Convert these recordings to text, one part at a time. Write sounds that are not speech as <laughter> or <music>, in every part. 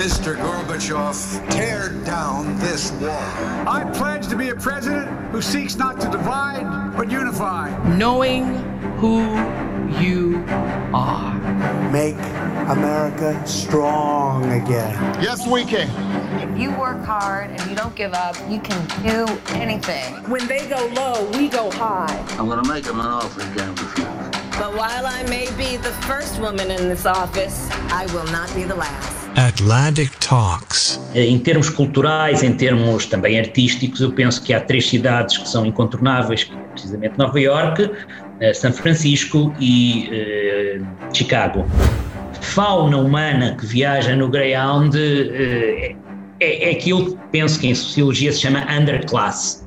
Mr. Gorbachev, tear down this wall. I pledge to be a president who seeks not to divide, but unify. Knowing who you are. Make America strong again. Yes, we can. If you work hard and you don't give up, you can do anything. When they go low, we go high. I'm going to make them an offer he can't refuse. But while I may be the first woman in this office, I will not be the last. Atlantic Talks. Em termos culturais, em termos também artísticos, eu penso que há três cidades que são incontornáveis, precisamente Nova York, São Francisco e uh, Chicago. Fauna humana que viaja no Greyhound uh, é, é que penso que em sociologia se chama underclass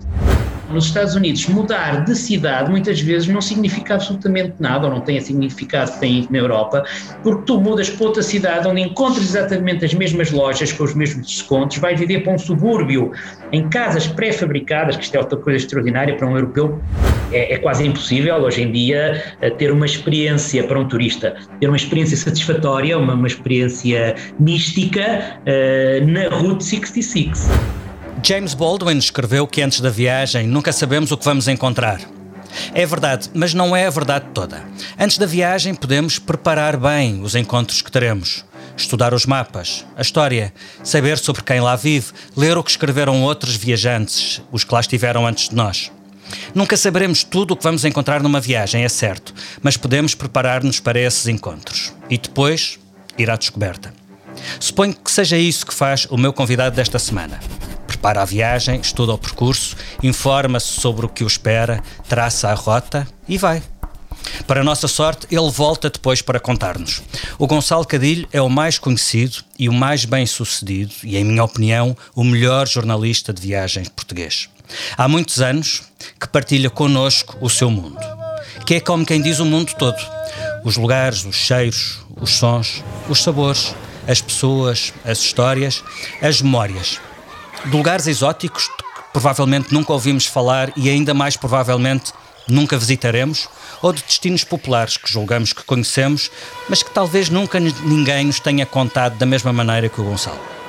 nos Estados Unidos, mudar de cidade muitas vezes não significa absolutamente nada, ou não tem a significado que tem na Europa, porque tu mudas para outra cidade onde encontras exatamente as mesmas lojas com os mesmos descontos, vais viver para um subúrbio em casas pré-fabricadas, que isto é outra coisa extraordinária para um europeu, é, é, quase impossível hoje em dia eh, ter uma experiência para um turista, ter uma experiência satisfatória, uma, uma experiência mística uh, na Route 66. James Baldwin escreveu que antes da viagem nunca sabemos o que vamos encontrar. É verdade, mas não é a verdade toda. Antes da viagem podemos preparar bem os encontros que teremos. Estudar os mapas, a história, saber sobre quem lá vive, ler o que escreveram outros viajantes, os que lá estiveram antes de nós. Nunca saberemos tudo o que vamos encontrar numa viagem, é certo, mas podemos preparar-nos para esses encontros. E depois, ir à descoberta. Suponho que seja isso que faz o meu convidado desta semana prepara a viagem, estuda o percurso, informa-se sobre o que o espera, traça a rota e vai. Para a nossa sorte, ele volta depois para contar-nos. O Gonçalo Cadilho é o mais conhecido e o mais bem-sucedido e, em minha opinião, o melhor jornalista de viagens português. Há muitos anos que partilha connosco o seu mundo, que é como quem diz o mundo todo. Os lugares, os cheiros, os sons, os sabores, as pessoas, as histórias, as memórias de lugares exóticos que provavelmente nunca ouvimos falar e ainda mais provavelmente nunca visitaremos, ou de destinos populares que julgamos que conhecemos, mas que talvez nunca ninguém nos tenha contado da mesma maneira que o Gonçalo.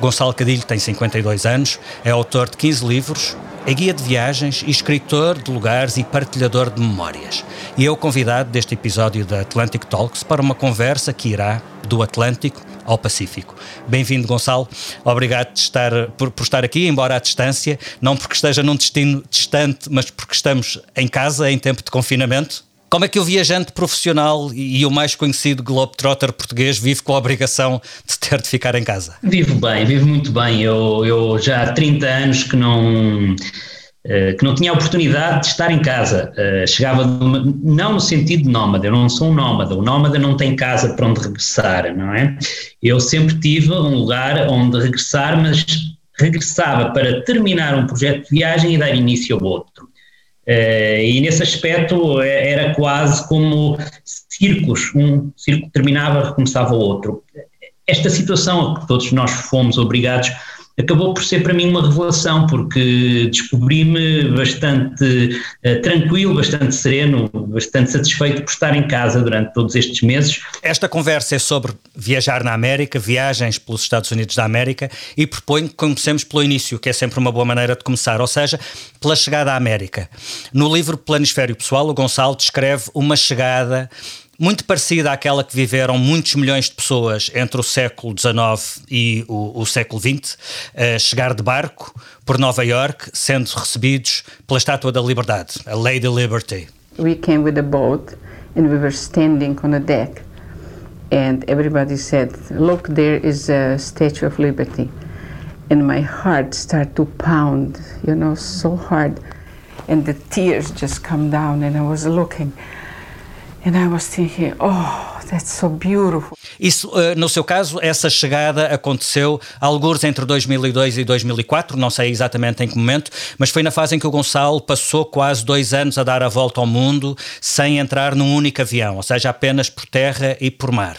Gonçalo Cadilho tem 52 anos, é autor de 15 livros, é guia de viagens escritor de lugares e partilhador de memórias. E é o convidado deste episódio da Atlantic Talks para uma conversa que irá do Atlântico ao Pacífico. Bem-vindo, Gonçalo. Obrigado estar, por, por, estar aqui, embora à distância, não porque esteja num destino distante, mas porque estamos em casa, em tempo de confinamento. Como é que o viajante profissional e o mais conhecido Globetrotter português vive com a obrigação de ter de ficar em casa? Vivo bem, vivo muito bem. Eu, eu já há 30 anos que não eh, que não tinha a oportunidade de estar em casa. Uh, chegava, numa, não no sentido de nómada, eu não sou um nómada, o nómada não tem casa para onde regressar, não é? Eu sempre tive um lugar onde regressar, mas regressava para terminar um projeto de viagem e dar início ao outro. Uh, e nesse aspecto era quase como círculos, um círculo terminava, recomeçava o outro. Esta situação a que todos nós fomos obrigados acabou por ser para mim uma revelação, porque descobri-me bastante uh, tranquilo, bastante sereno, bastante satisfeito por estar em casa durante todos estes meses. Esta conversa é sobre viajar na América, viagens pelos Estados Unidos da América, e proponho que comecemos pelo início, que é sempre uma boa maneira de começar, ou seja, pela chegada à América. No livro Planisfério Pessoal, o Gonçalo descreve uma chegada muito parecida àquela que viveram muitos milhões de pessoas entre o século XIX e o, o século XX, a chegar de barco por Nova York, sendo recebidos pela Estátua da Liberdade, a Lady Liberty. We came with a boat and we were standing on a deck and everybody said, "Look, there is a Statue of Liberty." And my heart started to pound, you know, so hard. And the tears just come down and I was looking And I was thinking, oh, that's so beautiful. Isso, eh, no seu caso, essa chegada aconteceu alguns entre 2002 e 2004, não sei exatamente em que momento, mas foi na fase em que o Gonçalo passou quase dois anos a dar a volta ao mundo sem entrar num único avião, ou seja, apenas por terra e por mar.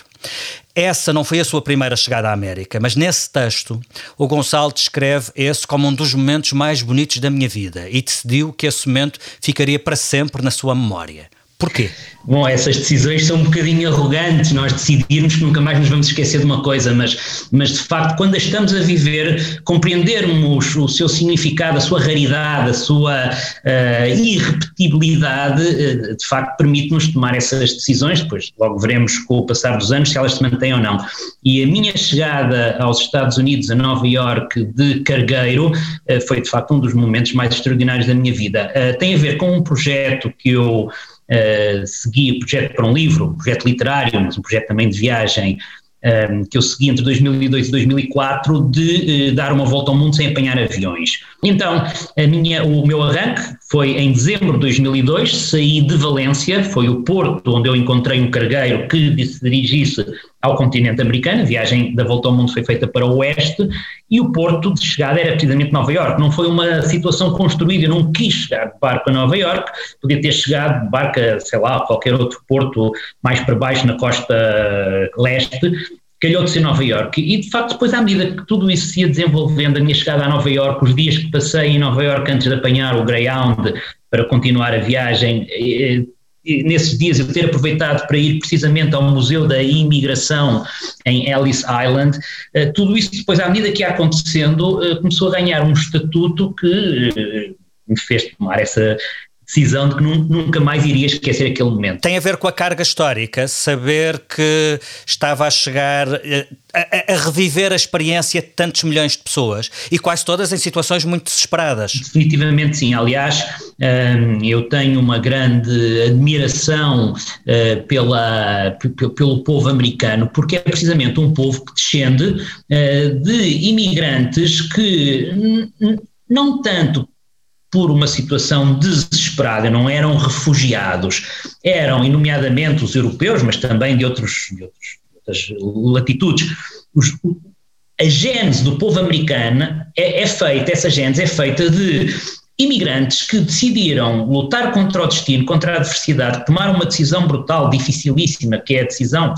Essa não foi a sua primeira chegada à América, mas nesse texto o Gonçalo descreve esse como um dos momentos mais bonitos da minha vida e decidiu que esse momento ficaria para sempre na sua memória. Porquê? Bom, essas decisões são um bocadinho arrogantes, nós decidirmos que nunca mais nos vamos esquecer de uma coisa, mas, mas de facto, quando a estamos a viver, compreendermos o seu significado, a sua raridade, a sua uh, irrepetibilidade, uh, de facto, permite-nos tomar essas decisões. Depois, logo veremos com o passar dos anos se elas se mantêm ou não. E a minha chegada aos Estados Unidos, a Nova Iorque, de cargueiro, uh, foi de facto um dos momentos mais extraordinários da minha vida. tem a ver com um projeto que eu uh, segui o projeto para um livro, um projeto literário, mas um projeto também de viagem, um, eh, que eu segui entre 2002 e 2004, de uh, dar uma volta ao mundo sem apanhar aviões. Então, minha, o meu arranque foi em dezembro de 2002, saí de Valência, foi o porto onde eu encontrei um cargueiro que se dirigisse ao continente americano, a viagem da volta ao mundo foi feita para o oeste, e o porto de chegada era precisamente Nova Iorque. Não foi uma situação construída, eu não quis chegar de barco a Nova Iorque, podia ter chegado de barco a, sei lá, qualquer outro porto mais para baixo na costa leste, calhou de Nova Iorque. E de facto, depois, à medida que tudo isso se ia desenvolvendo, a minha chegada a Nova Iorque, os dias que passei em Nova Iorque antes de apanhar o Greyhound para continuar a viagem, nesses dias eu ter aproveitado para ir precisamente ao Museu da Imigração em Ellis Island, eh, tudo isso depois, à medida que ia acontecendo, eh, começou a ganhar um estatuto que eh, me fez tomar essa, decisão de que nunca mais iria esquecer aquele momento. Tem a ver com a carga histórica, saber que estava a chegar eh, a, a, reviver a experiência de tantos milhões de pessoas e quase todas em situações muito desesperadas. Definitivamente sim. Aliás, hum, eu tenho uma grande admiração eh, pela, pelo povo americano, porque é precisamente um povo que descende eh, de imigrantes que não tanto por uma situação desesperada, não eram refugiados, eram, nomeadamente, os europeus, mas também de, outros, de outras latitudes. Os, a gênese do povo americano é, é feita, essa gênese é feita de imigrantes que decidiram lutar contra o destino, contra a adversidade, tomaram uma decisão brutal, dificilíssima, que é a decisão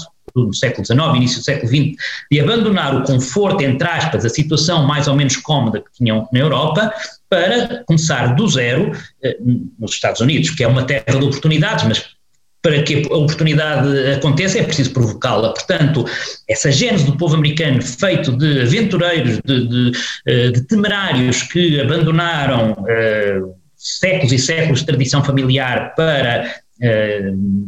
no século XIX, início do século XX, de abandonar o conforto, entre aspas, a situação mais ou menos cómoda que tinham na Europa, para começar do zero eh, nos Estados Unidos, que é uma terra de oportunidades, mas para que a oportunidade aconteça é preciso provocá-la. Portanto, essa gênese do povo americano, feito de aventureiros, de, de, eh, de temerários que abandonaram uh, séculos e séculos de tradição familiar para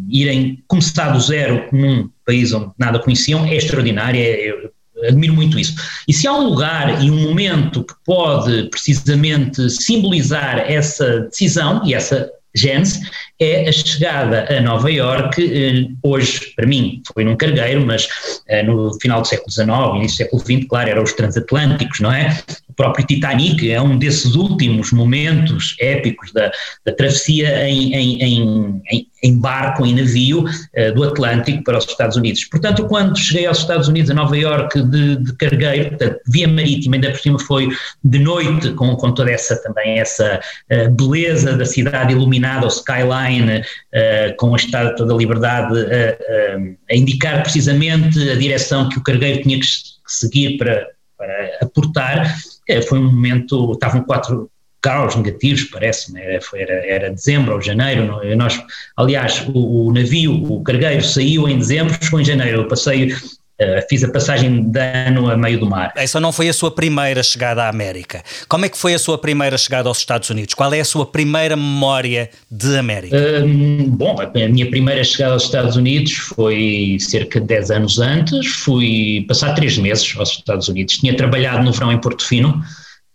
irem começar do zero num país onde nada conheciam, é extraordinária. É, admiro muito isso. E se há um lugar e um momento que pode precisamente simbolizar essa decisão e essa gênese, é a chegada a Nova Iorque, eh, hoje, para mim, foi num cargueiro, mas eh, no final do século XIX, início do século XX, claro, eram os transatlânticos, não é? Próprio Titanic é um desses últimos momentos épicos da, da travessia em, em, em, em, barco, em navio, uh, do Atlântico para os Estados Unidos. Portanto, quando cheguei aos Estados Unidos, a Nova Iorque, de, de cargueiro, portanto, via marítima, ainda por cima foi de noite, com, com toda essa também essa uh, beleza da cidade iluminada, o skyline, uh, com a Estado toda a liberdade a indicar precisamente a direção que o cargueiro tinha que seguir para, para aportar, foi um momento, estavam quatro graus negativos, parece-me, era, era, era dezembro ou janeiro, nós, aliás, o, o, navio, o cargueiro saiu em dezembro, chegou em janeiro, eu passei Uh, fiz a passagem de ano a meio do mar. Essa não foi a sua primeira chegada à América. Como é que foi a sua primeira chegada aos Estados Unidos? Qual é a sua primeira memória de América? Uh, bom, a minha primeira chegada aos Estados Unidos foi cerca de 10 anos antes. Fui passar três meses aos Estados Unidos. Tinha trabalhado no verão em Porto Fino.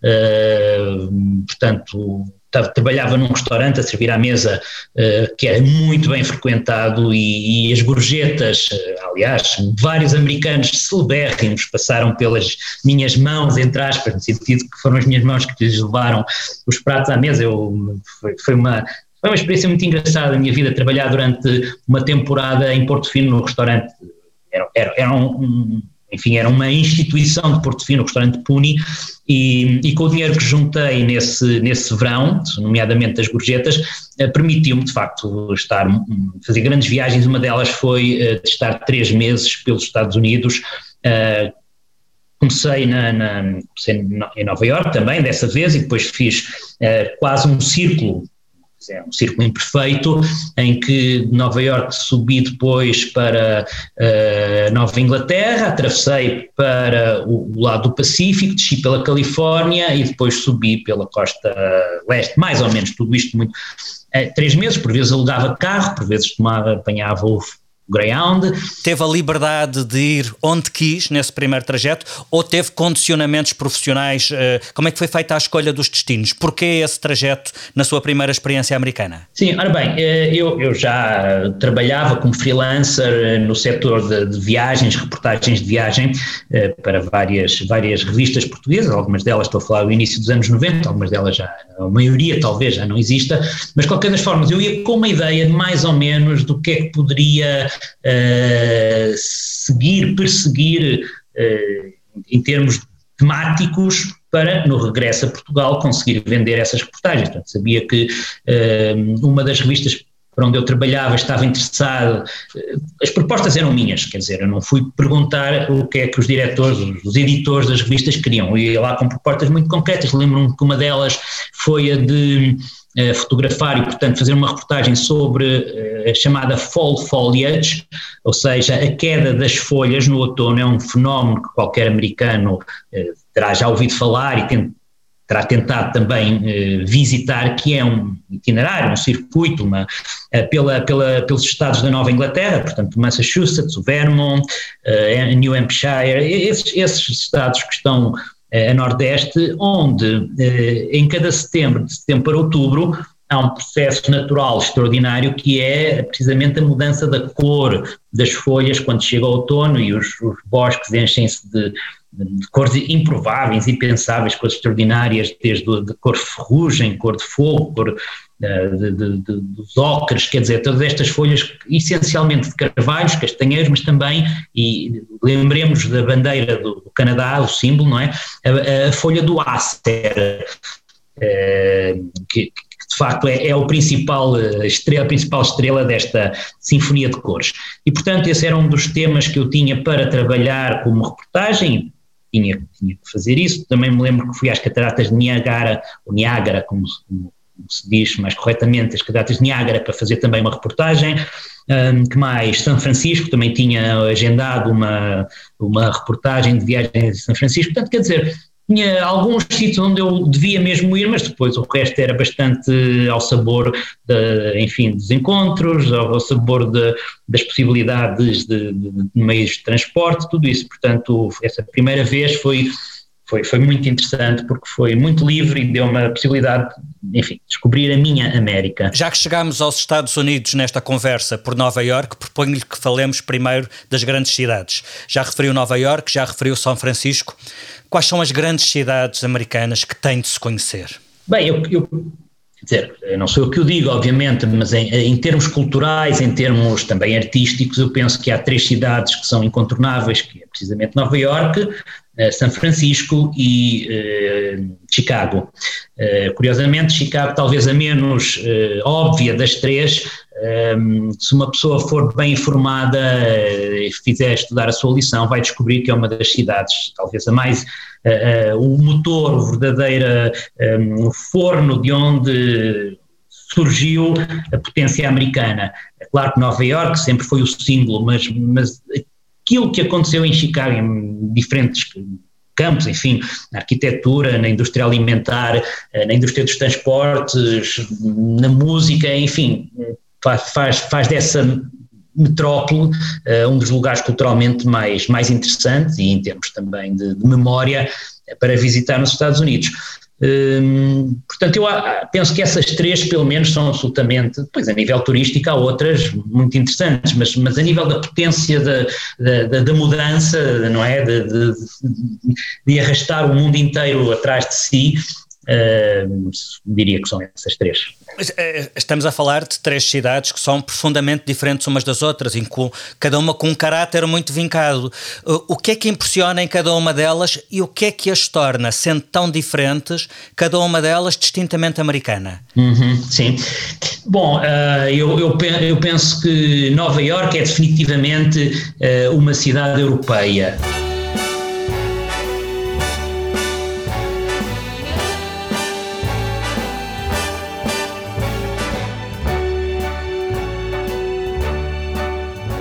Uh, portanto, trabalhava num restaurante a servir à mesa uh, que era muito bem frequentado e, e as gorjetas, uh, aliás, vários americanos celebérrimos passaram pelas minhas mãos, entre aspas, no sentido que foram as minhas mãos que lhes levaram os pratos à mesa. Eu, foi, foi uma, foi uma experiência muito engraçada na minha vida, trabalhar durante uma temporada em Porto Fino no restaurante. Era, era, era um enfim, era uma instituição de Porto Fino, o restaurante Puni, e, e, com o dinheiro que juntei nesse, nesse verão, nomeadamente das gorjetas, eh, permitiu-me de facto estar, fazer grandes viagens. Uma delas foi eh, de estar três meses pelos Estados Unidos. Eh, comecei, na, na, comecei em Nova Iorque também, dessa vez, e depois fiz quase um círculo é um círculo imperfeito, em que de Nova York subi depois para uh, Nova Inglaterra, atravessei para o, o, lado do Pacífico, desci pela Califórnia e depois subi pela costa leste, mais ou menos tudo isto muito. Uh, três meses, por vezes alugava carro, por vezes tomava, apanhava o Greyhound. Teve a liberdade de ir onde quis nesse primeiro trajeto ou teve condicionamentos profissionais? Eh, como é que foi feita a escolha dos destinos? Porquê esse trajeto na sua primeira experiência americana? Sim, ora bem, eh, eu, eu já trabalhava como freelancer eh, no setor de, de viagens, reportagens de viagem para várias, várias revistas portuguesas, algumas delas estou a falar do início dos anos 90, algumas delas já, a maioria talvez já não exista, mas de qualquer das formas eu ia com uma ideia de mais ou menos do que é que poderia uh, seguir, perseguir uh, em termos temáticos para, no regresso a Portugal, conseguir vender essas reportagens. Portanto, sabia que uh, uma das revistas para onde eu trabalhava estava interessado, as propostas eram minhas, quer dizer, eu não fui perguntar o que é que os diretores, os editores das revistas queriam, eu ia lá com propostas muito concretas, lembro-me que uma delas foi a de fotografar e, portanto, fazer uma reportagem sobre a chamada fall foliage, ou seja, a queda das folhas no outono é um fenómeno que qualquer americano eh, terá já ouvido falar e terá tentado também eh, visitar, que é um itinerário, um circuito uma, eh, pela, pela, pelos estados da Nova Inglaterra, portanto, Massachusetts, Vermont, New Hampshire, esses, esses estados que estão a Nordeste, onde eh, em cada setembro, de setembro para outubro, há um processo natural extraordinário que é precisamente a mudança da cor das folhas quando chega o outono e os, os bosques enchem-se de, de, cores improváveis, impensáveis, cores extraordinárias, desde de cor ferrugem, cor de fogo, cor de, de, de, dos ocres, quer dizer, todas estas folhas essencialmente de carvalhos, castanheiros, mas também, e lembremos da bandeira do, do Canadá, o símbolo, não é? A, a folha do ácer, é, que, de facto é, é, o principal estrela, a principal estrela desta sinfonia de cores. E portanto esse era um dos temas que eu tinha para trabalhar como reportagem, tinha, tinha que fazer isso. Também me lembro que fui às cataratas de Niagara, ou Niagara, como, como se diz mais corretamente, as cataratas de Niágara para fazer também uma reportagem. Um, que mais? São Francisco, também tinha agendado uma, uma reportagem de viagem de São Francisco. Portanto, quer dizer, tinha alguns sítios onde eu devia mesmo ir, mas depois o resto era bastante ao sabor, de, enfim, dos encontros, ao, sabor de, das possibilidades de, de, de meios de transporte, tudo isso. Portanto, essa primeira vez foi foi, foi muito interessante porque foi muito livre e deu-me a possibilidade, enfim, descobrir a minha América. Já que chegamos aos Estados Unidos nesta conversa por Nova York, proponho-lhe que falemos primeiro das grandes cidades. Já referiu Nova York, já referiu São Francisco. Quais são as grandes cidades americanas que têm de se conhecer? Bem, eu, eu dizer, não sou eu que o digo, obviamente, mas em, em, termos culturais, em termos também artísticos, eu penso que há três cidades que são incontornáveis, que é precisamente Nova Iorque, eh, São Francisco e eh, Chicago. Eh, curiosamente, Chicago talvez a menos óbvia das três, se uma pessoa for bem informada e fizer estudar a sua lição, vai descobrir que é uma das cidades, talvez a mais, o motor, o verdadeiro um, forno de onde surgiu a potência americana. É claro que Nova Iorque sempre foi o símbolo, mas, mas aquilo que aconteceu em Chicago, em diferentes campos, enfim, na arquitetura, na indústria alimentar, eh, na indústria dos transportes, na música, enfim, faz, faz, faz dessa metrópole uh, um dos lugares culturalmente mais, mais interessantes e em termos também de, de memória para visitar nos Estados Unidos. Hum, portanto, eu penso que essas três, pelo menos, são absolutamente, pois a nível turístico há outras muito interessantes, mas, mas a nível da potência da, da, da mudança, não é? De, de, de, arrastar o mundo inteiro atrás de si, uh, diria que são essas três. Eh, estamos a falar de três cidades que são profundamente diferentes umas das outras, com, cada uma com um caráter muito vincado. Eh, o que é que impressiona em cada uma delas e o que é que as torna, sendo tão diferentes, cada uma delas distintamente americana? Uhum, sim. Bom, uh, eu, eu, eu, penso que Nova York é definitivamente uh, uma cidade europeia.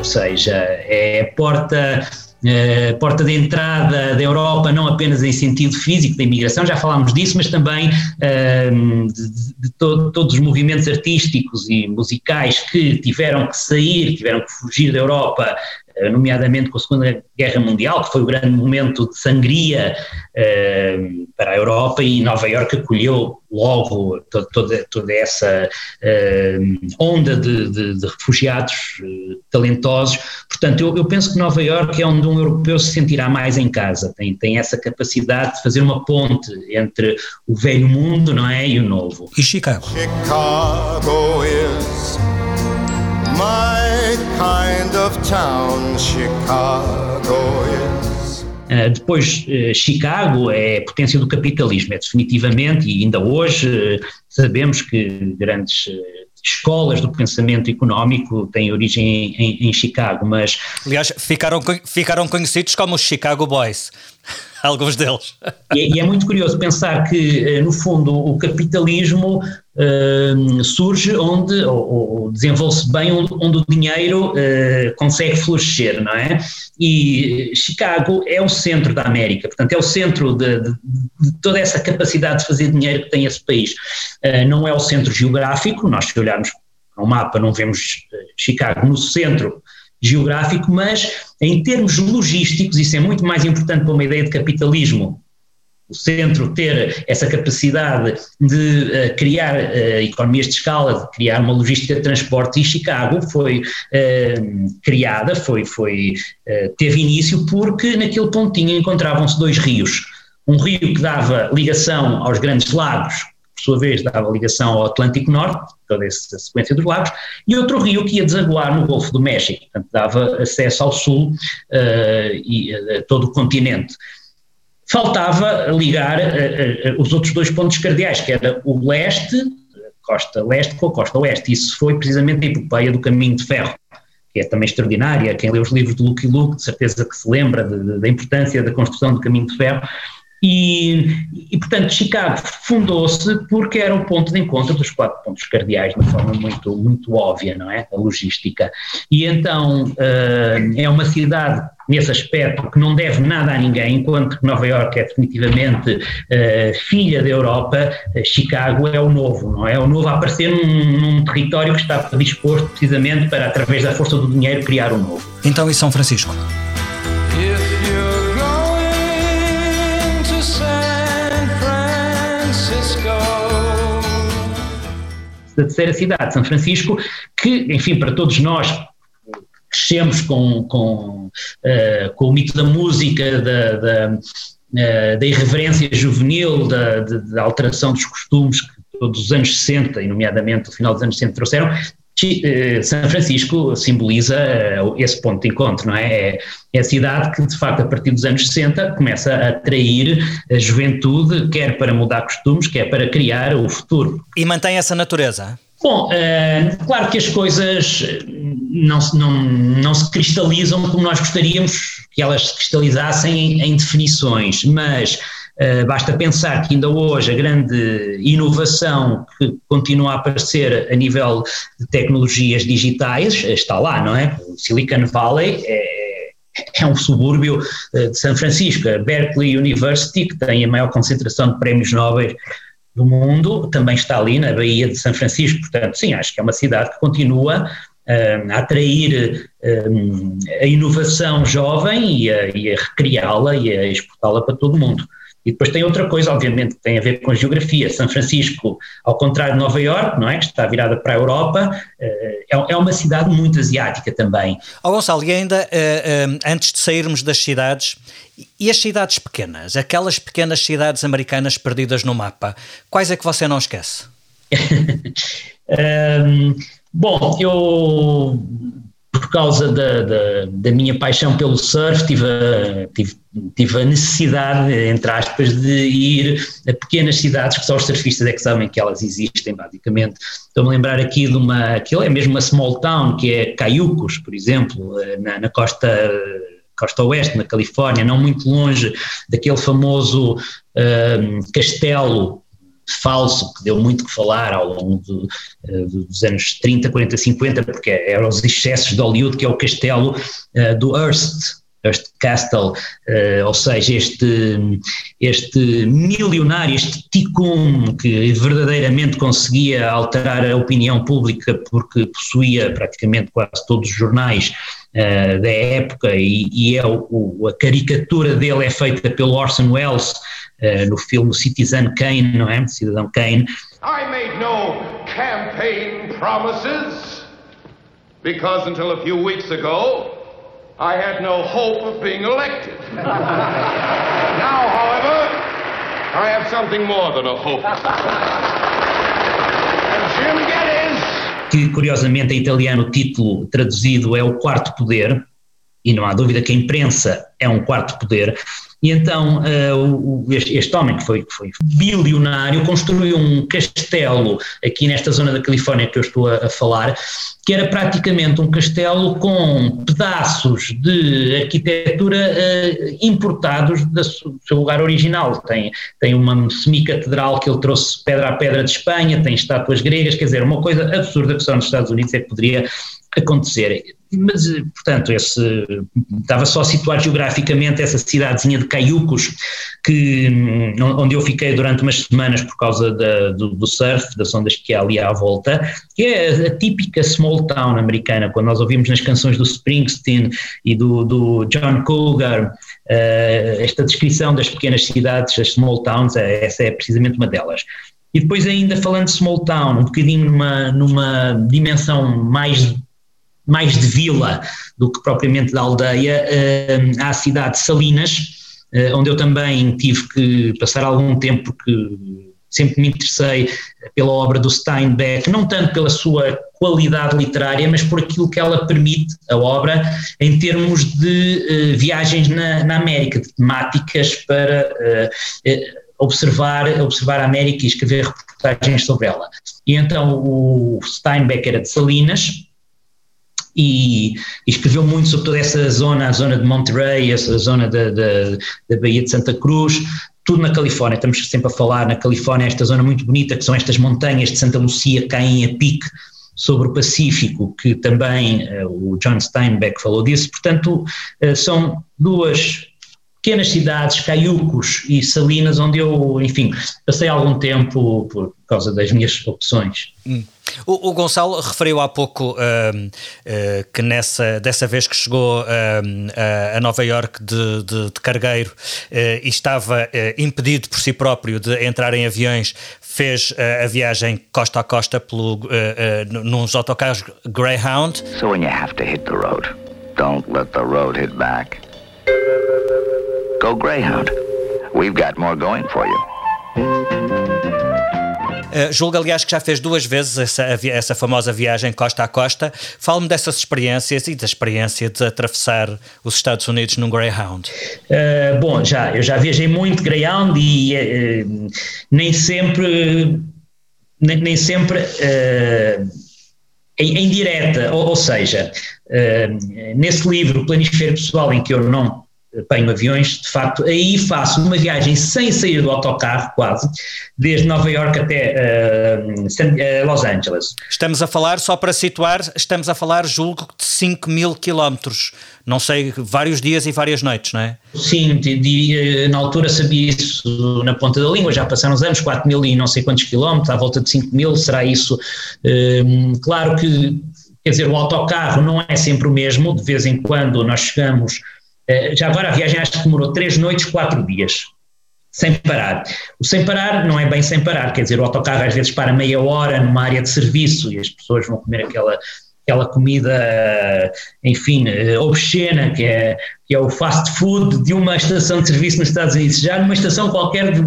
Seja, é porta uh, porta de entrada da Europa, não apenas em sentido físico da imigração, já falámos disso, mas também uh, de, de todo, todos os movimentos artísticos e musicais que tiveram que sair, tiveram que fugir da Europa nomeadamente com a Segunda Guerra Mundial, que foi o grande momento de sangria eh, para a Europa e Nova Iorque acolheu logo toda, toda, toda essa eh, onda de, de, de refugiados eh, talentosos. Portanto, eu, eu, penso que Nova Iorque é onde um europeu se sentirá mais em casa, tem, tem essa capacidade de fazer uma ponte entre o velho mundo não é, e o novo. E Chicago? Chicago is my kind town, Chicago is. Uh, depois, uh, Chicago é a potência do capitalismo, é definitivamente, e ainda hoje uh, sabemos que grandes escolas do pensamento económico têm origem em, em, Chicago, mas... Aliás, ficaram, ficaram conhecidos como os Chicago Boys. <laughs> alguns deles. E, e, é muito curioso pensar que, eh, no fundo, o capitalismo uh, surge onde, ou, ou desenvolve-se bem onde, onde, o dinheiro uh, consegue florescer, não é? E Chicago é o centro da América, portanto, é o centro de, de, de toda essa capacidade de fazer dinheiro que tem esse país. Uh, não é o centro geográfico, nós se olharmos para o mapa não vemos Chicago no centro geográfico, mas em termos logísticos, isso é muito mais importante para uma ideia de capitalismo. O centro ter essa capacidade de uh, criar uh, economias de escala, de criar uma logística de transporte, e Chicago foi uh, criada, foi, foi, teve início porque naquele pontinho encontravam-se dois rios. Um rio que dava ligação aos grandes lagos, sua vez dava ligação ao Atlântico Norte, toda essa sequência dos lagos, e outro rio que ia desaguar no Golfo do México, portanto dava acesso ao sul uh, e a uh, todo o continente. Faltava ligar uh, os outros dois pontos cardeais, que era o leste, costa leste com a costa oeste. Isso foi precisamente a epopeia do caminho de ferro que é também extraordinária. Quem lê os livros de Luke Luke, de certeza que se lembra de, de, da importância da construção do caminho de ferro, e, e, portanto, Chicago fundou-se porque era o ponto de encontro dos quatro pontos cardeais, de uma forma muito, muito óbvia, não é? A logística. E então uh, é uma cidade, nesse aspecto, que não deve nada a ninguém, enquanto Nova Iorque é definitivamente uh, filha da Europa, uh, Chicago é o novo, não é? O novo a aparecer num, num território que está disposto precisamente para, através da força do dinheiro, criar o novo. Então, e São Francisco? Da terceira cidade, São Francisco, que, enfim, para todos nós crescemos com, com, uh, com o mito da música, da, da, uh, da irreverência juvenil, da, da, alteração dos costumes que todos os anos 60, e nomeadamente o final dos anos 60 trouxeram, São Francisco simboliza esse ponto de encontro, não é? é? É a cidade que, de facto, a partir dos anos 60, começa a atrair a juventude, quer para mudar costumes, quer para criar o futuro. E mantém essa natureza? Bom, uh, claro que as coisas não, não, não se cristalizam como nós gostaríamos que elas se cristalizassem em, em definições, mas Uh, basta pensar que ainda hoje a grande inovação que continua a aparecer a nível de tecnologias digitais está lá, não é? O Silicon Valley é, é um subúrbio uh, de São Francisco, a Berkeley University, que tem a maior concentração de prémios nobres do mundo, também está ali na Baía de São Francisco, portanto, sim, acho que é uma cidade que continua a atrair a inovação jovem e a, a recriá-la e a exportá-la para todo o mundo. E depois tem outra coisa, obviamente, que tem a ver com a geografia. São Francisco, ao contrário de Nova Iorque, não é? que está virada para a Europa, eh, é, é uma cidade muito asiática também. Oh, Gonçalo, e ainda uh, uh, antes de sairmos das cidades, e as cidades pequenas, aquelas pequenas cidades americanas perdidas no mapa, quais é que você não esquece? <laughs> um, bom, eu por causa da, da, da, minha paixão pelo surf, tive a, tive, tive a necessidade, entre aspas, de ir a pequenas cidades que só os surfistas é que sabem que elas existem, basicamente. Estou-me a lembrar aqui de uma, aquilo é mesmo uma small town, que é Cayucos, por exemplo, na, na costa costa oeste, na Califórnia, não muito longe daquele famoso um, castelo falso que deu muito que falar ao longo do, uh, dos anos 30, 40, 50, porque eram os excessos de Hollywood, que é o castelo uh, do Hearst, este Castle, uh, ou seja, este, este milionário, este ticum que verdadeiramente conseguia alterar a opinião pública porque possuía praticamente quase todos os jornais da época e, e é o, o, a caricatura dele é feita pelo Orson Welles uh, no filme Citizen Kane, não é? Cidadão Kane. I made no campaign promises because until a few weeks ago I had no hope of being elected. <laughs> now, however, I have something more than a hope. and Jim Geddes. Que curiosamente em italiano o título traduzido é O Quarto Poder, e não há dúvida que a imprensa é um quarto poder, e então uh, este, homem que foi, que foi, bilionário construiu um castelo aqui nesta zona da Califórnia que eu estou a, falar, que era praticamente um castelo com pedaços de arquitetura uh, importados do seu lugar original. Tem, tem uma semicatedral que ele trouxe pedra a pedra de Espanha, tem estátuas gregas, quer dizer, uma coisa absurda que só nos Estados Unidos é que poderia acontecer. Mas, portanto, esse, estava só a situar geograficamente essa cidadezinha de Caiucos, que, hum, onde eu fiquei durante umas semanas por causa da, do, do, surf, das ondas que há ali à volta, que é a típica small town americana, quando nós ouvimos nas canções do Springsteen e do, do John Cougar, uh, esta descrição das pequenas cidades, as small towns, é, essa é precisamente uma delas. E depois ainda falando de small town, um bocadinho numa, numa dimensão mais mais de vila do que propriamente da aldeia, há a cidade de Salinas, eh, onde eu também tive que passar algum tempo, porque sempre me interessei pela obra do Steinbeck, não tanto pela sua qualidade literária, mas por aquilo que ela permite, a obra, em termos de uh, viagens na, na, América, de temáticas para uh, uh, observar, observar a América e escrever reportagens sobre ela. E então o Steinbeck era de Salinas, e, e, escreveu muito sobre toda essa zona, a zona de Monterey, essa zona da, da, da Baía de Santa Cruz, tudo na Califórnia, estamos sempre a falar na Califórnia, esta zona muito bonita, que são estas montanhas de Santa Lucia caem a pique sobre o Pacífico, que também uh, o John Steinbeck falou disso, portanto uh, são duas pequenas cidades, Caiucos e Salinas, onde eu, enfim, passei algum tempo por causa das minhas opções. Hum. O, o, Gonçalo referiu há pouco uh, uh, que nessa, dessa vez que chegou uh, a Nova York de, de, de cargueiro e estava impedido por si próprio de entrar em aviões, fez a viagem costa a costa pelo, nos autocarros Greyhound. So when you have to hit the road, don't let the road hit back. Go Greyhound. We've got more going for you. Uh, julgo, aliás, que já fez duas vezes essa, essa famosa viagem costa a costa. Fale-me dessas experiências e da experiência de atravessar os Estados Unidos num Greyhound. Uh, bom, já, eu já viajei muito Greyhound e uh, nem sempre, nem, nem sempre em, em, direta, ou, ou seja, nesse livro, Planisfério Pessoal, em que eu não apanho aviões, de facto, aí faço uma viagem sem sair do autocarro, quase, desde Nova York até uh, Los Angeles. Estamos a falar, só para situar, estamos a falar, julgo, de 5 mil quilómetros, não sei, vários dias e várias noites, não é? Sim, diria, na altura sabia isso na ponta da língua, já passaram uns anos, 4 mil e não sei quantos quilómetros, à volta de 5 mil, será isso? Uh, claro que, quer dizer, o autocarro não é sempre o mesmo, de vez em quando nós chegamos eh, já agora a viagem acho que demorou três noites, quatro dias, sem parar. O sem parar não é bem sem parar, quer dizer, o autocarro às vezes para meia hora numa área de serviço e as pessoas vão comer aquela, aquela comida, enfim, eh, obscena, que é, que é o fast food de uma estação de serviço nos Estados Unidos. Já numa estação qualquer de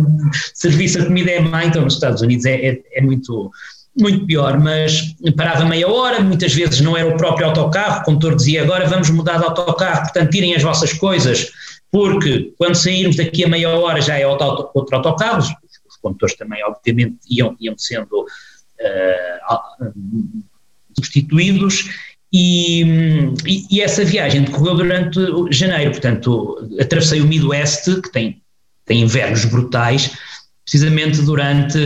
serviço a comida é má, então nos Estados Unidos é, é, é muito muito pior, mas parava meia hora, muitas vezes não era o próprio autocarro, o condutor dizia agora vamos mudar de autocarro, portanto tirem as vossas coisas, porque quando sairmos daqui a meia hora já é outro, outro autocarro, os condutores também obviamente iam, iam sendo uh, substituídos e, e, e, essa viagem decorreu durante janeiro, portanto atravessei o Midwest, que tem, tem invernos brutais, precisamente durante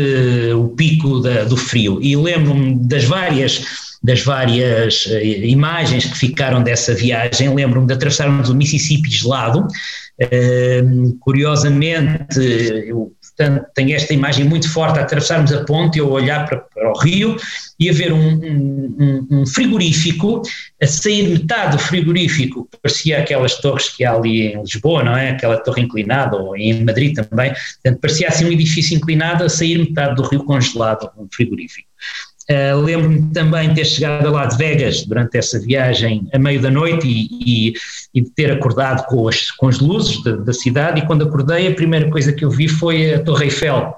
o pico da, do frio. E lembro-me das várias das várias uh, imagens que ficaram dessa viagem, lembro-me de atravessarmos o Mississippi gelado. Uh, curiosamente, eu portanto, tenho esta imagem muito forte a atravessarmos a ponte, eu olhar para, para o rio e a ver um, um, um, frigorífico, a sair metade do frigorífico, parecia aquelas torres que há ali em Lisboa, não é? Aquela torre inclinada, ou em Madrid também, portanto, parecia assim um edifício inclinado a sair metade do rio congelado, um frigorífico. Uh, Lembro-me também de ter chegado lá de Vegas durante essa viagem a meio da noite e, e, e de ter acordado com as, com as luzes da, da, cidade. E quando acordei a primeira coisa que eu vi foi a Torre Eiffel,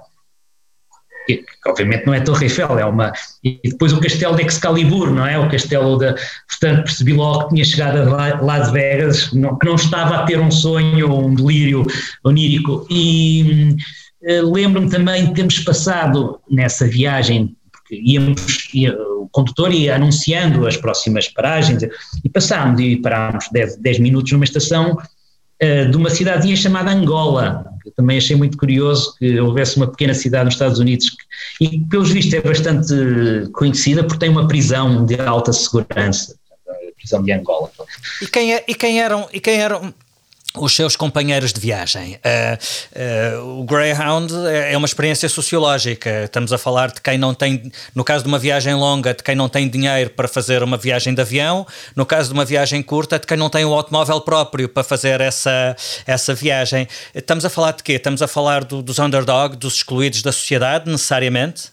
que, que obviamente não é a Torre Eiffel, é uma... E depois o castelo de Excalibur, não é? O castelo da... Portanto, percebi logo que tinha chegado a lá, de Vegas, não, que não estava a ter um sonho ou um delírio onírico. E... Uh, Lembro-me também de termos passado nessa viagem íamos, ia, o condutor ia anunciando as próximas paragens e passámos e parámos 10, 10 minutos numa estação uh, de uma cidadezinha chamada Angola, eu também achei muito curioso que houvesse uma pequena cidade nos Estados Unidos que, e pelos vistos é bastante conhecida porque tem uma prisão de alta segurança, a prisão de Angola. E quem, é, e quem eram, e quem eram os seus companheiros de viagem. Uh, uh, o Greyhound é, é uma experiência sociológica. Estamos a falar de quem não tem, no caso de uma viagem longa, de quem não tem dinheiro para fazer uma viagem de avião, no caso de uma viagem curta, de quem não tem o um automóvel próprio para fazer essa, essa viagem. Estamos a falar de quê? Estamos a falar do, dos underdog, dos excluídos da sociedade, necessariamente?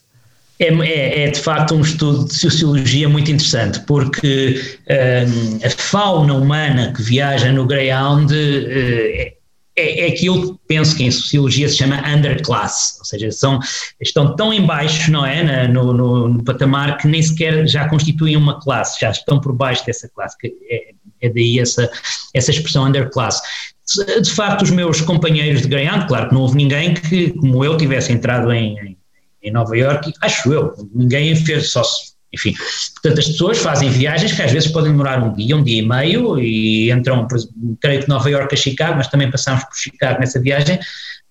É, é, é, de facto um estudo de sociologia muito interessante, porque um, a fauna humana que viaja no Greyhound uh, é, é, aquilo que penso que em sociologia se chama underclass, ou seja, são, estão tão em baixo, não é, Na, no, no, no, patamar que nem sequer já constituem uma classe, já estão por baixo dessa classe, que é, é daí essa, essa expressão underclass. De facto, os meus companheiros de Greyhound, claro que não houve ninguém que, como eu, tivesse entrado em, em Nova York, acho eu, ninguém fez só enfim, portanto as pessoas fazem viagens que às vezes podem demorar um dia, um dia e meio e entram, creio que Nova York a Chicago, mas também passámos por Chicago nessa viagem,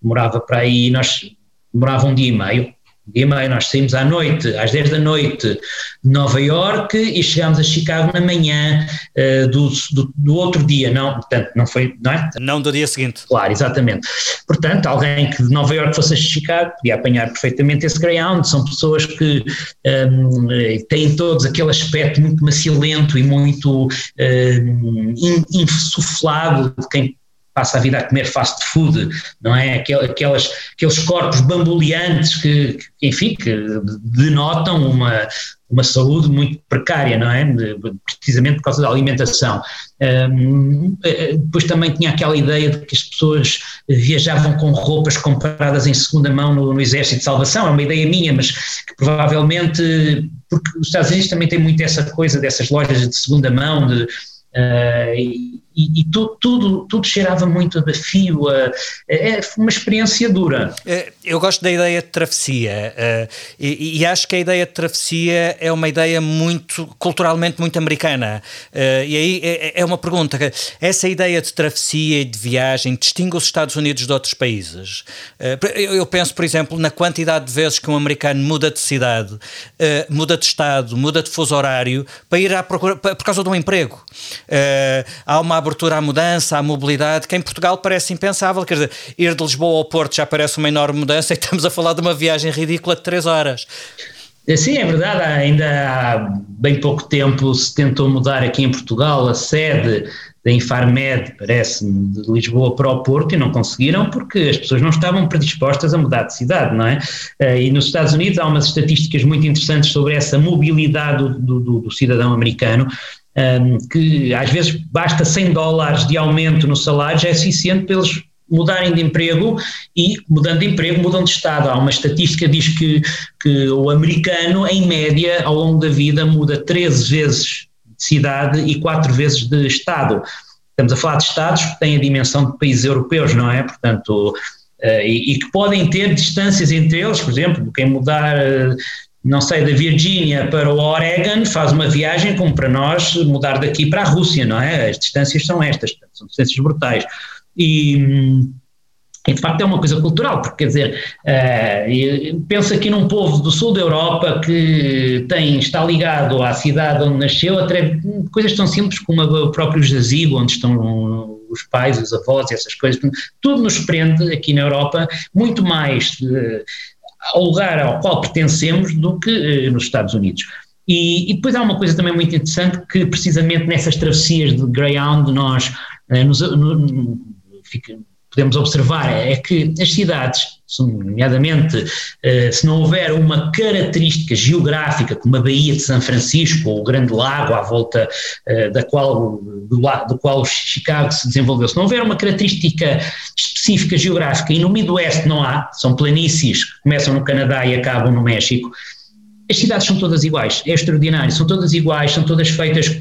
demorava para aí, nós demorava um dia e meio, meio, nós saímos à noite, às 10 da noite de Nova York e chegámos a Chicago na manhã uh, do, do, do, outro dia, não, portanto, não foi, não é? Não do dia seguinte. Claro, exatamente. Portanto, alguém que de Nova York fosse a Chicago podia apanhar perfeitamente esse Greyhound, são pessoas que um, ehm, têm todos aquele aspecto muito macilento e muito um, ehm, insuflado de quem passa a vida a comer fast food, não é? Aquelas, aqueles corpos bamboleantes que, que, enfim, que denotam uma, uma saúde muito precária, não é? Precisamente por causa da alimentação. Um, eh, depois também tinha aquela ideia de que as pessoas viajavam com roupas compradas em segunda mão no, no Exército de Salvação, é uma ideia minha, mas que provavelmente, porque os Estados Unidos também têm muito essa coisa dessas lojas de segunda mão, de, Uh, e, tudo, tudo, tudo cheirava muito a fio, a, é uma experiência dura. Eh, eu gosto da ideia de travessia uh, e, e, acho que a ideia de travessia é uma ideia muito, culturalmente muito americana. Uh, e aí é, é, uma pergunta: essa ideia de travessia e de viagem distingue os Estados Unidos de outros países? Eu, eu, penso, por exemplo, na quantidade de vezes que um americano muda de cidade, muda de estado, muda de fuso horário para ir à procura, por causa de um emprego. há uma abertura à mudança, à mobilidade, que em Portugal parece impensável. Quer dizer, ir de Lisboa ao Porto já parece uma enorme mudança e estamos a falar de uma viagem ridícula de 3 horas. Sim, é verdade. Ainda há bem pouco tempo se tentou mudar aqui em Portugal a sede da Infarmed, parece-me, de Lisboa para o Porto e não conseguiram porque as pessoas não estavam predispostas a mudar de cidade, não é? Eh, e nos Estados Unidos há umas estatísticas muito interessantes sobre essa mobilidade do, do, do cidadão americano um, que às vezes basta 100 dólares de aumento no salário, já é suficiente para eles mudarem de emprego e, mudando de emprego, mudam de Estado. Há uma estatística que diz que, que o americano, em média, ao longo da vida, muda 13 vezes de cidade e 4 vezes de Estado. Estamos a falar de Estados que têm a dimensão de países europeus, não é? Portanto, uh, e, e, que podem ter distâncias entre eles, por exemplo, quem mudar uh, não sei, da Virgínia para o Oregon, faz uma viagem como para nós mudar daqui para a Rússia, não é? As distâncias são estas, são distâncias brutais. E, E de facto é uma coisa cultural, porque quer dizer, uh, penso aqui num povo do sul da Europa que tem, está ligado à cidade onde nasceu, até coisas tão simples como o próprio jazigo, onde estão os pais, os avós, essas coisas, tudo nos prende aqui na Europa muito mais uh, ao lugar ao qual pertencemos do que uh, nos Estados Unidos. E, e, depois há uma coisa também muito interessante que precisamente nessas travessias de Greyhound nós nos, no, fica, podemos observar é que as cidades, nomeadamente, eh, se não houver uma característica geográfica, como a Baía de São Francisco, ou o Grande Lago à volta eh, da qual, do, do qual Chicago se desenvolveu, se não houver uma característica específica geográfica, e no Midwest não há, são planícies que começam no Canadá e acabam no México, as cidades são todas iguais, é extraordinário, são todas iguais, são todas feitas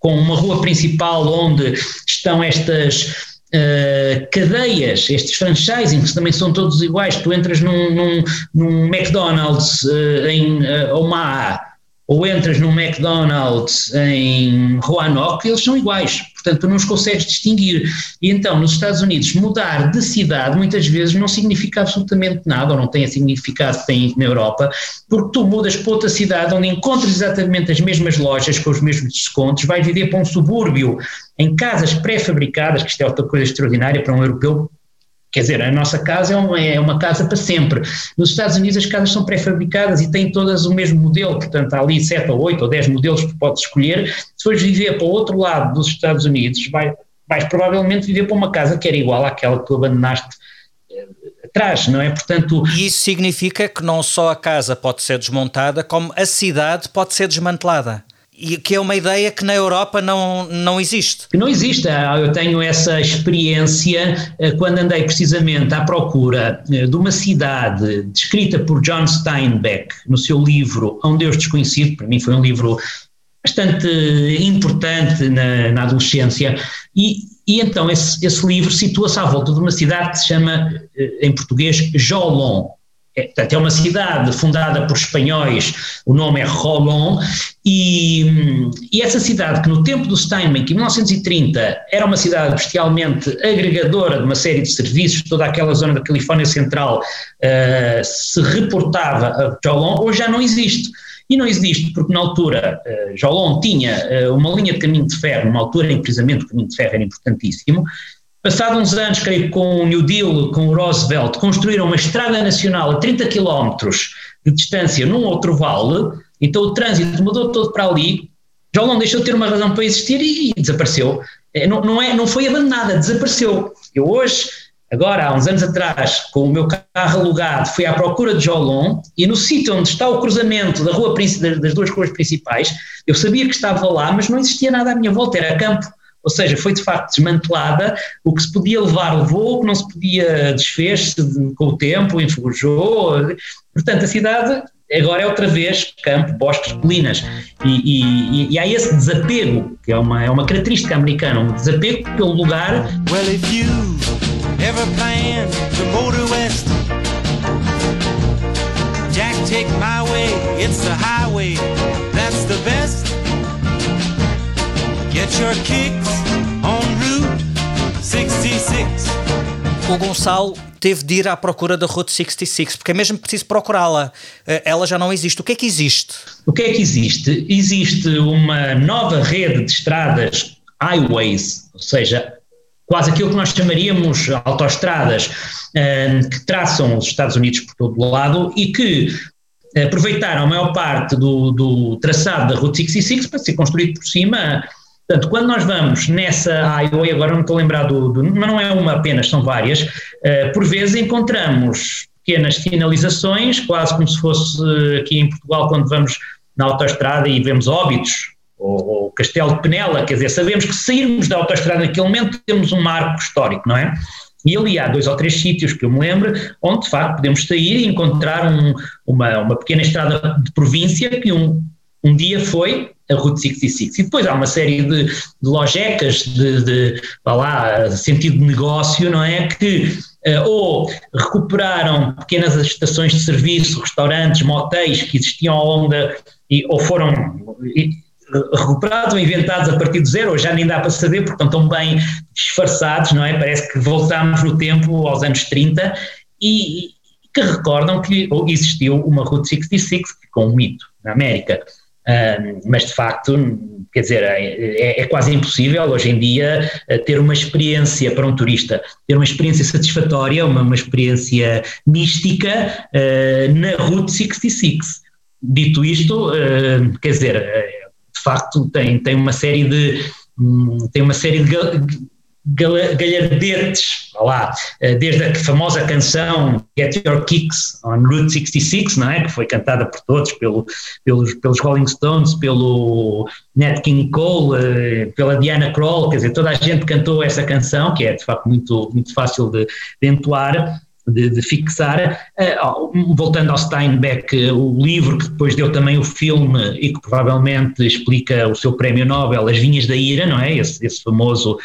com uma rua principal onde estão estas Uh, cadeias, estes franchising, que também são todos iguais, tu entras num, num, num McDonald's uh, em uh, Omaha ou entras num McDonald's em Roanoke, eles são iguais, portanto tu não os consegues distinguir. E então, nos Estados Unidos, mudar de cidade muitas vezes não significa absolutamente nada, ou não tem a significado que tem na Europa, porque tu mudas para outra cidade onde encontras exatamente as mesmas lojas com os mesmos descontos, vais viver para um subúrbio em casas pré-fabricadas, que isto é outra coisa extraordinária para um europeu Quer dizer, a nossa casa é uma, é uma, casa para sempre. Nos Estados Unidos as casas são pré-fabricadas e têm todas o mesmo modelo, portanto há ali 7 ou 8 ou 10 modelos que podes escolher. Se fores viver para o outro lado dos Estados Unidos, vai, vais provavelmente viver para uma casa que era igual àquela que tu abandonaste eh, atrás, não é? Portanto. E isso significa que não só a casa pode ser desmontada, como a cidade pode ser desmantelada. E que é uma ideia que na Europa não, não existe. Que não existe. Ah, eu tenho essa experiência eh, quando andei precisamente à procura eh, de uma cidade descrita por John Steinbeck no seu livro A um Deus Desconhecido. Para mim foi um livro bastante importante na, na adolescência. E, e então esse, esse livro situa-se à volta de uma cidade que se chama, em português, Jolon é, portanto, é uma cidade fundada por espanhóis, o nome é Rolón, e, e, essa cidade que no tempo do Steinbeck, em 1930, era uma cidade bestialmente agregadora de uma série de serviços, toda aquela zona da Califórnia Central uh, se reportava a Jolon, hoje já não existe. E não existe porque na altura uh, Jolon tinha uh, uma linha de caminho de ferro, numa altura em que precisamente o caminho de ferro era importantíssimo, Passado uns anos, creio que com o New Deal, com o Roosevelt, construíram uma estrada nacional a 30 km de distância num outro vale, então o trânsito mudou todo para ali, já não deixou de ter uma razão para existir e, e desapareceu. É, não, não, é, não foi abandonada, desapareceu. Eu hoje, agora há uns anos atrás, com o meu carro alugado, fui à procura de Jolon e no sítio onde está o cruzamento da rua, das duas ruas principais, eu sabia que estava lá, mas não existia nada à minha volta, era campo ou seja, foi de facto desmantelada, o que se podia levar levou, o que não se podia desfez-se com o tempo, enferrujou, portanto a cidade agora é outra vez campo, bosques, colinas, e, e, e, há esse desapego, que é uma, é uma característica americana, um desapego pelo lugar. Well, if you ever plan to go to west, Jack, take my way, it's the highway, Get your kicks on Route 66. O Gonçalo teve de ir à procura da Route 66, porque é mesmo preciso procurá-la. Eh, ela já não existe. O que é que existe? O que é que existe? Existe uma nova rede de estradas, highways, ou seja, quase aquilo que nós chamaríamos autoestradas, eh, que traçam os Estados Unidos por todo o lado e que aproveitaram a maior parte do, do traçado da Route 66 para ser construído por cima Portanto, quando nós vamos nessa highway, agora não estou a lembrar do, do, mas não é uma apenas, são várias, uh, por vezes encontramos pequenas sinalizações, quase como se fosse aqui em Portugal, quando vamos na autoestrada e vemos óbitos, ou, ou Castelo de Penela, quer dizer, sabemos que sairmos da autoestrada naquele momento temos um marco histórico, não é? E ali há dois ou três sítios que eu me lembro onde de facto podemos sair e encontrar um, uma, uma pequena estrada de província que um, um dia foi a Route 66. E depois há uma série de, de de, de, lá, sentido de negócio, não é? Que uh, ou recuperaram pequenas estações de serviço, restaurantes, motéis que existiam ao longo da. E, ou foram. E, recuperados ou inventados a partir de zero, ou já nem dá para saber, porque estão tão bem disfarçados, não é? Parece que voltamos no tempo aos anos 30 e, que recordam que existiu uma Route 66, que um mito na América. Mas de facto, quer dizer, é, é, é, quase impossível hoje em dia ter uma experiência para um turista, ter uma experiência satisfatória, uma, uma experiência mística uh, na Route 66. Dito isto, uh, quer dizer, de facto tem, tem uma série de um, tem uma série de galhardetes, lá, eh, desde a famosa canção Get Your Kicks on Route 66, não é? que foi cantada por todos, pelo, pelos, pelos Rolling Stones, pelo Nat King Cole, eh, pela Diana Krall, quer dizer, toda a gente cantou essa canção, que é de facto muito, muito fácil de, de entoar, de, de fixar. Uh, voltando ao Steinbeck, o livro que depois deu também o filme e que provavelmente explica o seu prémio Nobel, As Vinhas da Ira, não é? Esse, esse famoso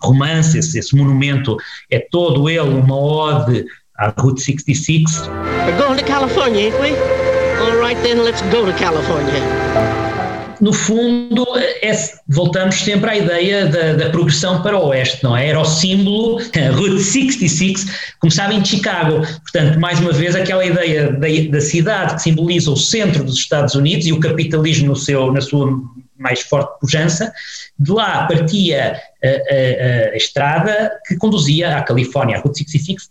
romance, esse, esse, monumento, é todo ele uma ode à Route 66. We're going to California, ain't we? All right then, let's go to California no fundo, é, voltamos sempre à ideia da, da, progressão para o oeste, não é? Era o símbolo, Route 66, começava em Chicago. Portanto, mais uma vez, aquela ideia da, da, cidade que simboliza o centro dos Estados Unidos e o capitalismo no seu, na sua mais forte pujança. De lá partia a, a, a estrada que conduzia à Califórnia. A Route 66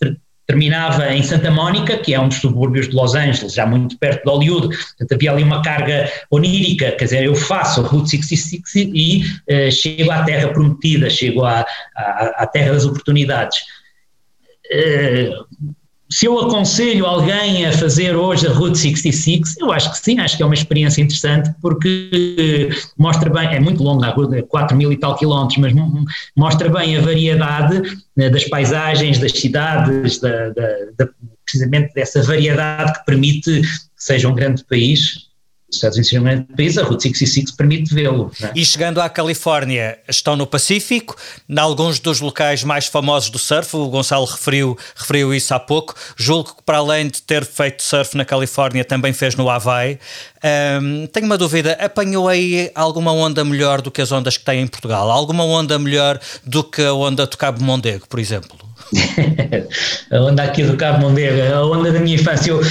terminava em Santa Mónica, que é um dos subúrbios de Los Angeles, já muito perto de Hollywood, portanto havia ali uma carga onírica, quer dizer, eu faço a Route 66 e uh, chego à terra prometida, chego à, à, à terra das oportunidades. Uh, se eu aconselho alguém a fazer hoje a Route 66, eu acho que sim, acho que é uma experiência interessante porque mostra bem, é muito longa, a 4 mil e tal quilómetros, mas mostra bem a variedade né, das paisagens, das cidades, da, da, da, precisamente dessa variedade que permite que seja um grande país Estados Unidos grande país, a Route 66 permite vê-lo. É? E chegando à Califórnia, estão no Pacífico, em alguns dos locais mais famosos do surf, o Gonçalo referiu, referiu isso há pouco, julgo que para além de ter feito surf na Califórnia, também fez no Havaí. Um, tenho uma dúvida, apanhou aí alguma onda melhor do que as ondas que tem em Portugal? Alguma onda melhor do que a onda do Cabo Mondego, por exemplo? <laughs> a onda aqui do Cabo Mondego, a onda da minha infância, eu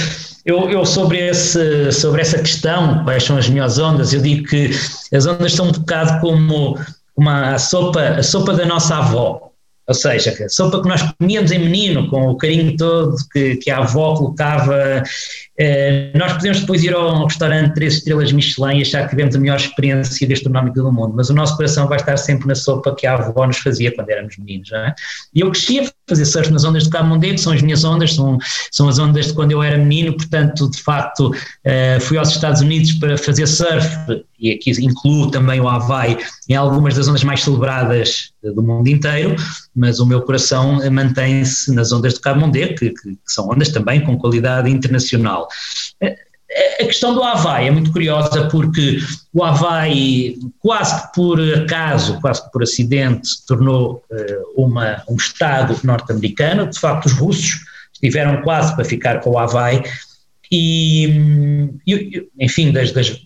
eu, eu, sobre, esse, sobre essa questão, quais são as melhores ondas, eu digo que as ondas são um bocado como uma sopa, a sopa da nossa avó. Ou seja, a sopa que nós comíamos em menino, com o carinho todo que, que a avó colocava eh, nós podemos depois ir a um restaurante três estrelas Michelin e achar que tivemos a melhor experiência gastronómica do mundo, mas o nosso coração vai estar sempre na sopa que a avó nos fazia quando éramos meninos, não é? E eu cresci a fazer surf nas ondas Cabo Mondego, que são as minhas ondas, são, são as ondas de quando eu era menino, portanto, de facto, uh, fui aos Estados Unidos para fazer surf, e aqui incluo também o Havaí, em algumas das ondas mais celebradas do mundo inteiro, mas o meu coração mantém-se nas ondas Cabo Mondego, que, que, que são ondas também com qualidade internacional. A questão do Havaí é muito curiosa porque o Havaí, quase que por acaso, quase que por acidente, se tornou uh, uma, um Estado norte-americano. De facto, os russos estiveram quase para ficar com o Havaí. E, e enfim, das, das,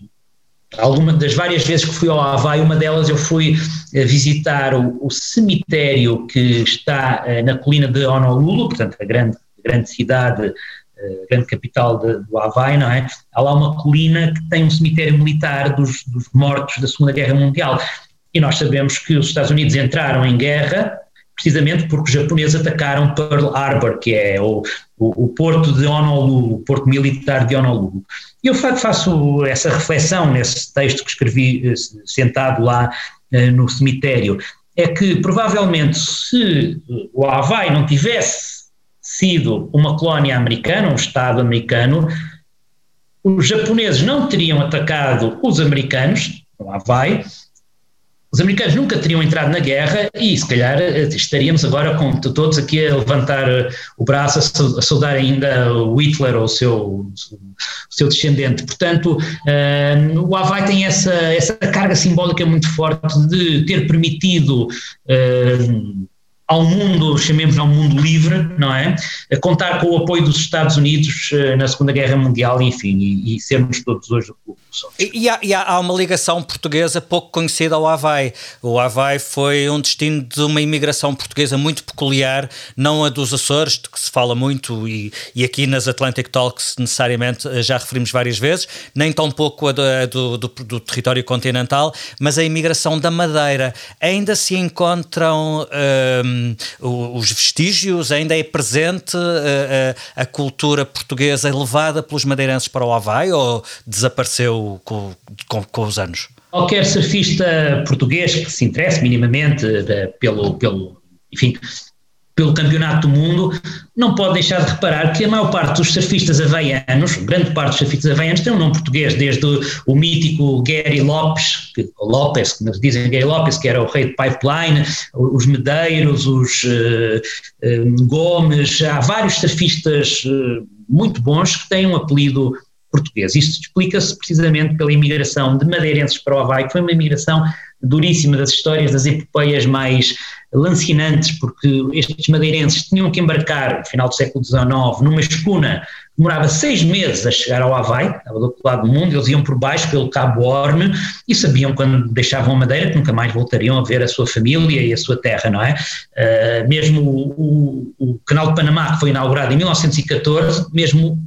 alguma, das várias vezes que fui ao Havaí, uma delas eu fui eh, visitar o, o cemitério que está na colina de Honolulu, portanto, a grande, grande cidade eh, grande capital de, do Havaí, não é? Há lá uma colina que tem um cemitério militar dos, dos mortos da Segunda Guerra Mundial. E nós sabemos que os Estados Unidos entraram em guerra precisamente porque os japoneses atacaram Pearl Harbor, que é o, o, o, porto de Honolulu, o porto militar de Honolulu. E eu faço essa reflexão nesse texto que escrevi eh, sentado lá eh, no cemitério, é que provavelmente se o Havaí não tivesse sido uma colónia americana, um Estado americano, os japoneses não teriam atacado os americanos, lá vai, os americanos nunca teriam entrado na guerra e se calhar estaríamos agora com todos aqui a levantar o braço, a saudar ainda o Hitler ou o seu, o seu descendente. Portanto, uh, o Havaí tem essa, essa carga simbólica muito forte de ter permitido uh, ao mundo, chamemos ao mundo livre, não é? A contar com o apoio dos Estados Unidos uh, na Segunda Guerra Mundial, enfim, e, e, sermos todos hoje os outros. E, há, e há, uma ligação portuguesa pouco conhecida ao Havaí. O Havaí foi um destino de uma imigração portuguesa muito peculiar, não a dos Açores, de que se fala muito e, e aqui nas Atlantic Talks necessariamente eh, já referimos várias vezes, nem tão pouco a do, a do, do, do território continental, mas a imigração da Madeira. Ainda se encontram um, os vestígios, ainda é presente a, eh, a, a cultura portuguesa levada pelos madeirenses para o Havaí ou desapareceu com, com, com os anos? Qualquer surfista português que se interesse minimamente uh, pelo, pelo, enfim, pelo campeonato do mundo, não pode deixar de reparar que a maior parte dos surfistas havaianos, grande parte dos surfistas havaianos, tem um nome português, desde o, o mítico Gary Lopes, que, Lopes, que nos dizem Gary Lopes, que era o rei de pipeline, os Medeiros, os uh, uh, Gomes, há vários surfistas uh, muito bons que têm um apelido português. Isto explica-se precisamente pela imigração de madeirenses para o Havaí, que foi uma imigração duríssima das histórias, das epopeias mais lancinantes, porque estes madeirenses tinham que embarcar, no final do século XIX, numa escuna que demorava seis meses a chegar ao Havaí, estava do outro lado do mundo, eles iam por baixo pelo Cabo Horn e sabiam quando deixavam a Madeira que nunca mais voltariam a ver a sua família e a sua terra, não é? Uh, mesmo o, o, o Canal de Panamá, que foi inaugurado em 1914, mesmo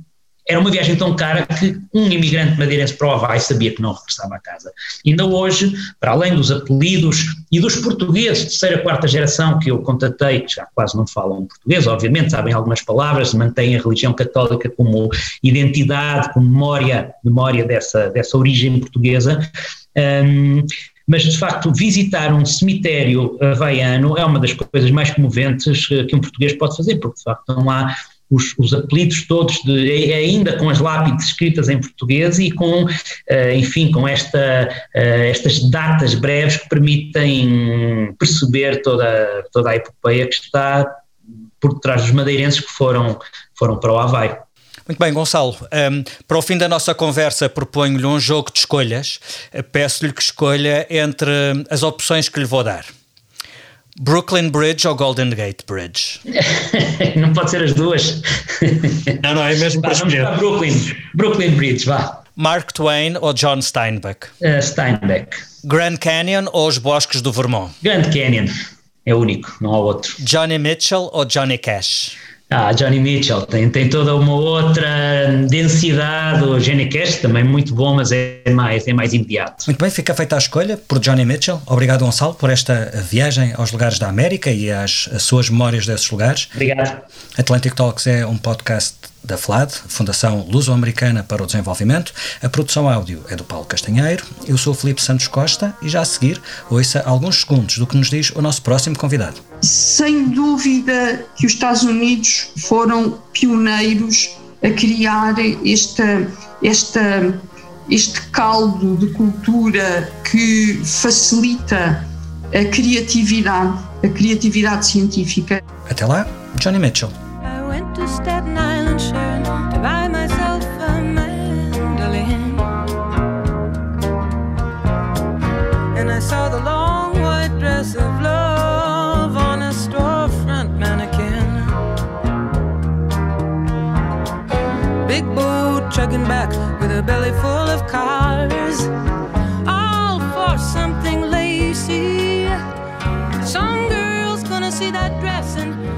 era uma viagem tão cara que um imigrante madeirense para o Havaí sabia que não regressava a casa. Ainda hoje, para além dos apelidos e dos portugueses de terceira, quarta geração que eu contatei, que já quase não falam português, obviamente, sabem algumas palavras, mantêm a religião católica como identidade, como memória, memória dessa, dessa origem portuguesa. Um, mas de facto visitar um cemitério havaiano é uma das coisas mais comoventes que um português pode fazer, porque de facto não há os, os, apelidos todos, de, ainda com as lápides escritas em português e com, uh, enfim, com esta, uh, estas datas breves que permitem perceber toda, toda a epopeia que está por trás dos madeirenses que foram, foram para o Havaí. Muito bem, Gonçalo. Um, para o fim da nossa conversa, proponho-lhe um jogo de escolhas. Peço-lhe que escolha entre as opções que lhe vou dar. Brooklyn Bridge ou Golden Gate Bridge? <laughs> não pode ser as duas. <laughs> não, não, é mesmo para escolher. Para Brooklyn, Brooklyn Bridge, vá. Mark Twain ou John Steinbeck? Uh, Steinbeck. Grand Canyon ou os bosques do Vermont? Grand Canyon. É único, não há outro. Johnny Mitchell ou Johnny Cash? Ah, Johnny Mitchell tem, tem toda uma outra densidade. O Johnny Cash também muito bom, mas é mais, é mais imediato. Muito bem, fica feita a escolha por Johnny Mitchell. Obrigado, Gonçalo, por esta viagem aos lugares da América e às, às suas memórias desses lugares. Obrigado. Atlantic Talks é um podcast da FLAD, Fundação Luso-Americana para o Desenvolvimento. A produção áudio é do Paulo Castanheiro. Eu sou o Felipe Santos Costa e já a seguir ouça alguns segundos do que nos diz o nosso próximo convidado. Sem dúvida que os Estados Unidos foram pioneiros a criar esta, esta, este caldo de cultura que facilita a criatividade, a criatividade científica. Até lá, Johnny Mitchell. went to Staten Island, sure, to buy myself a mandolin. And I saw the long white dress of love on a storefront mannequin. Big boat chugging back with a belly full of cars, all for something lacy. Some girl's gonna see that dress and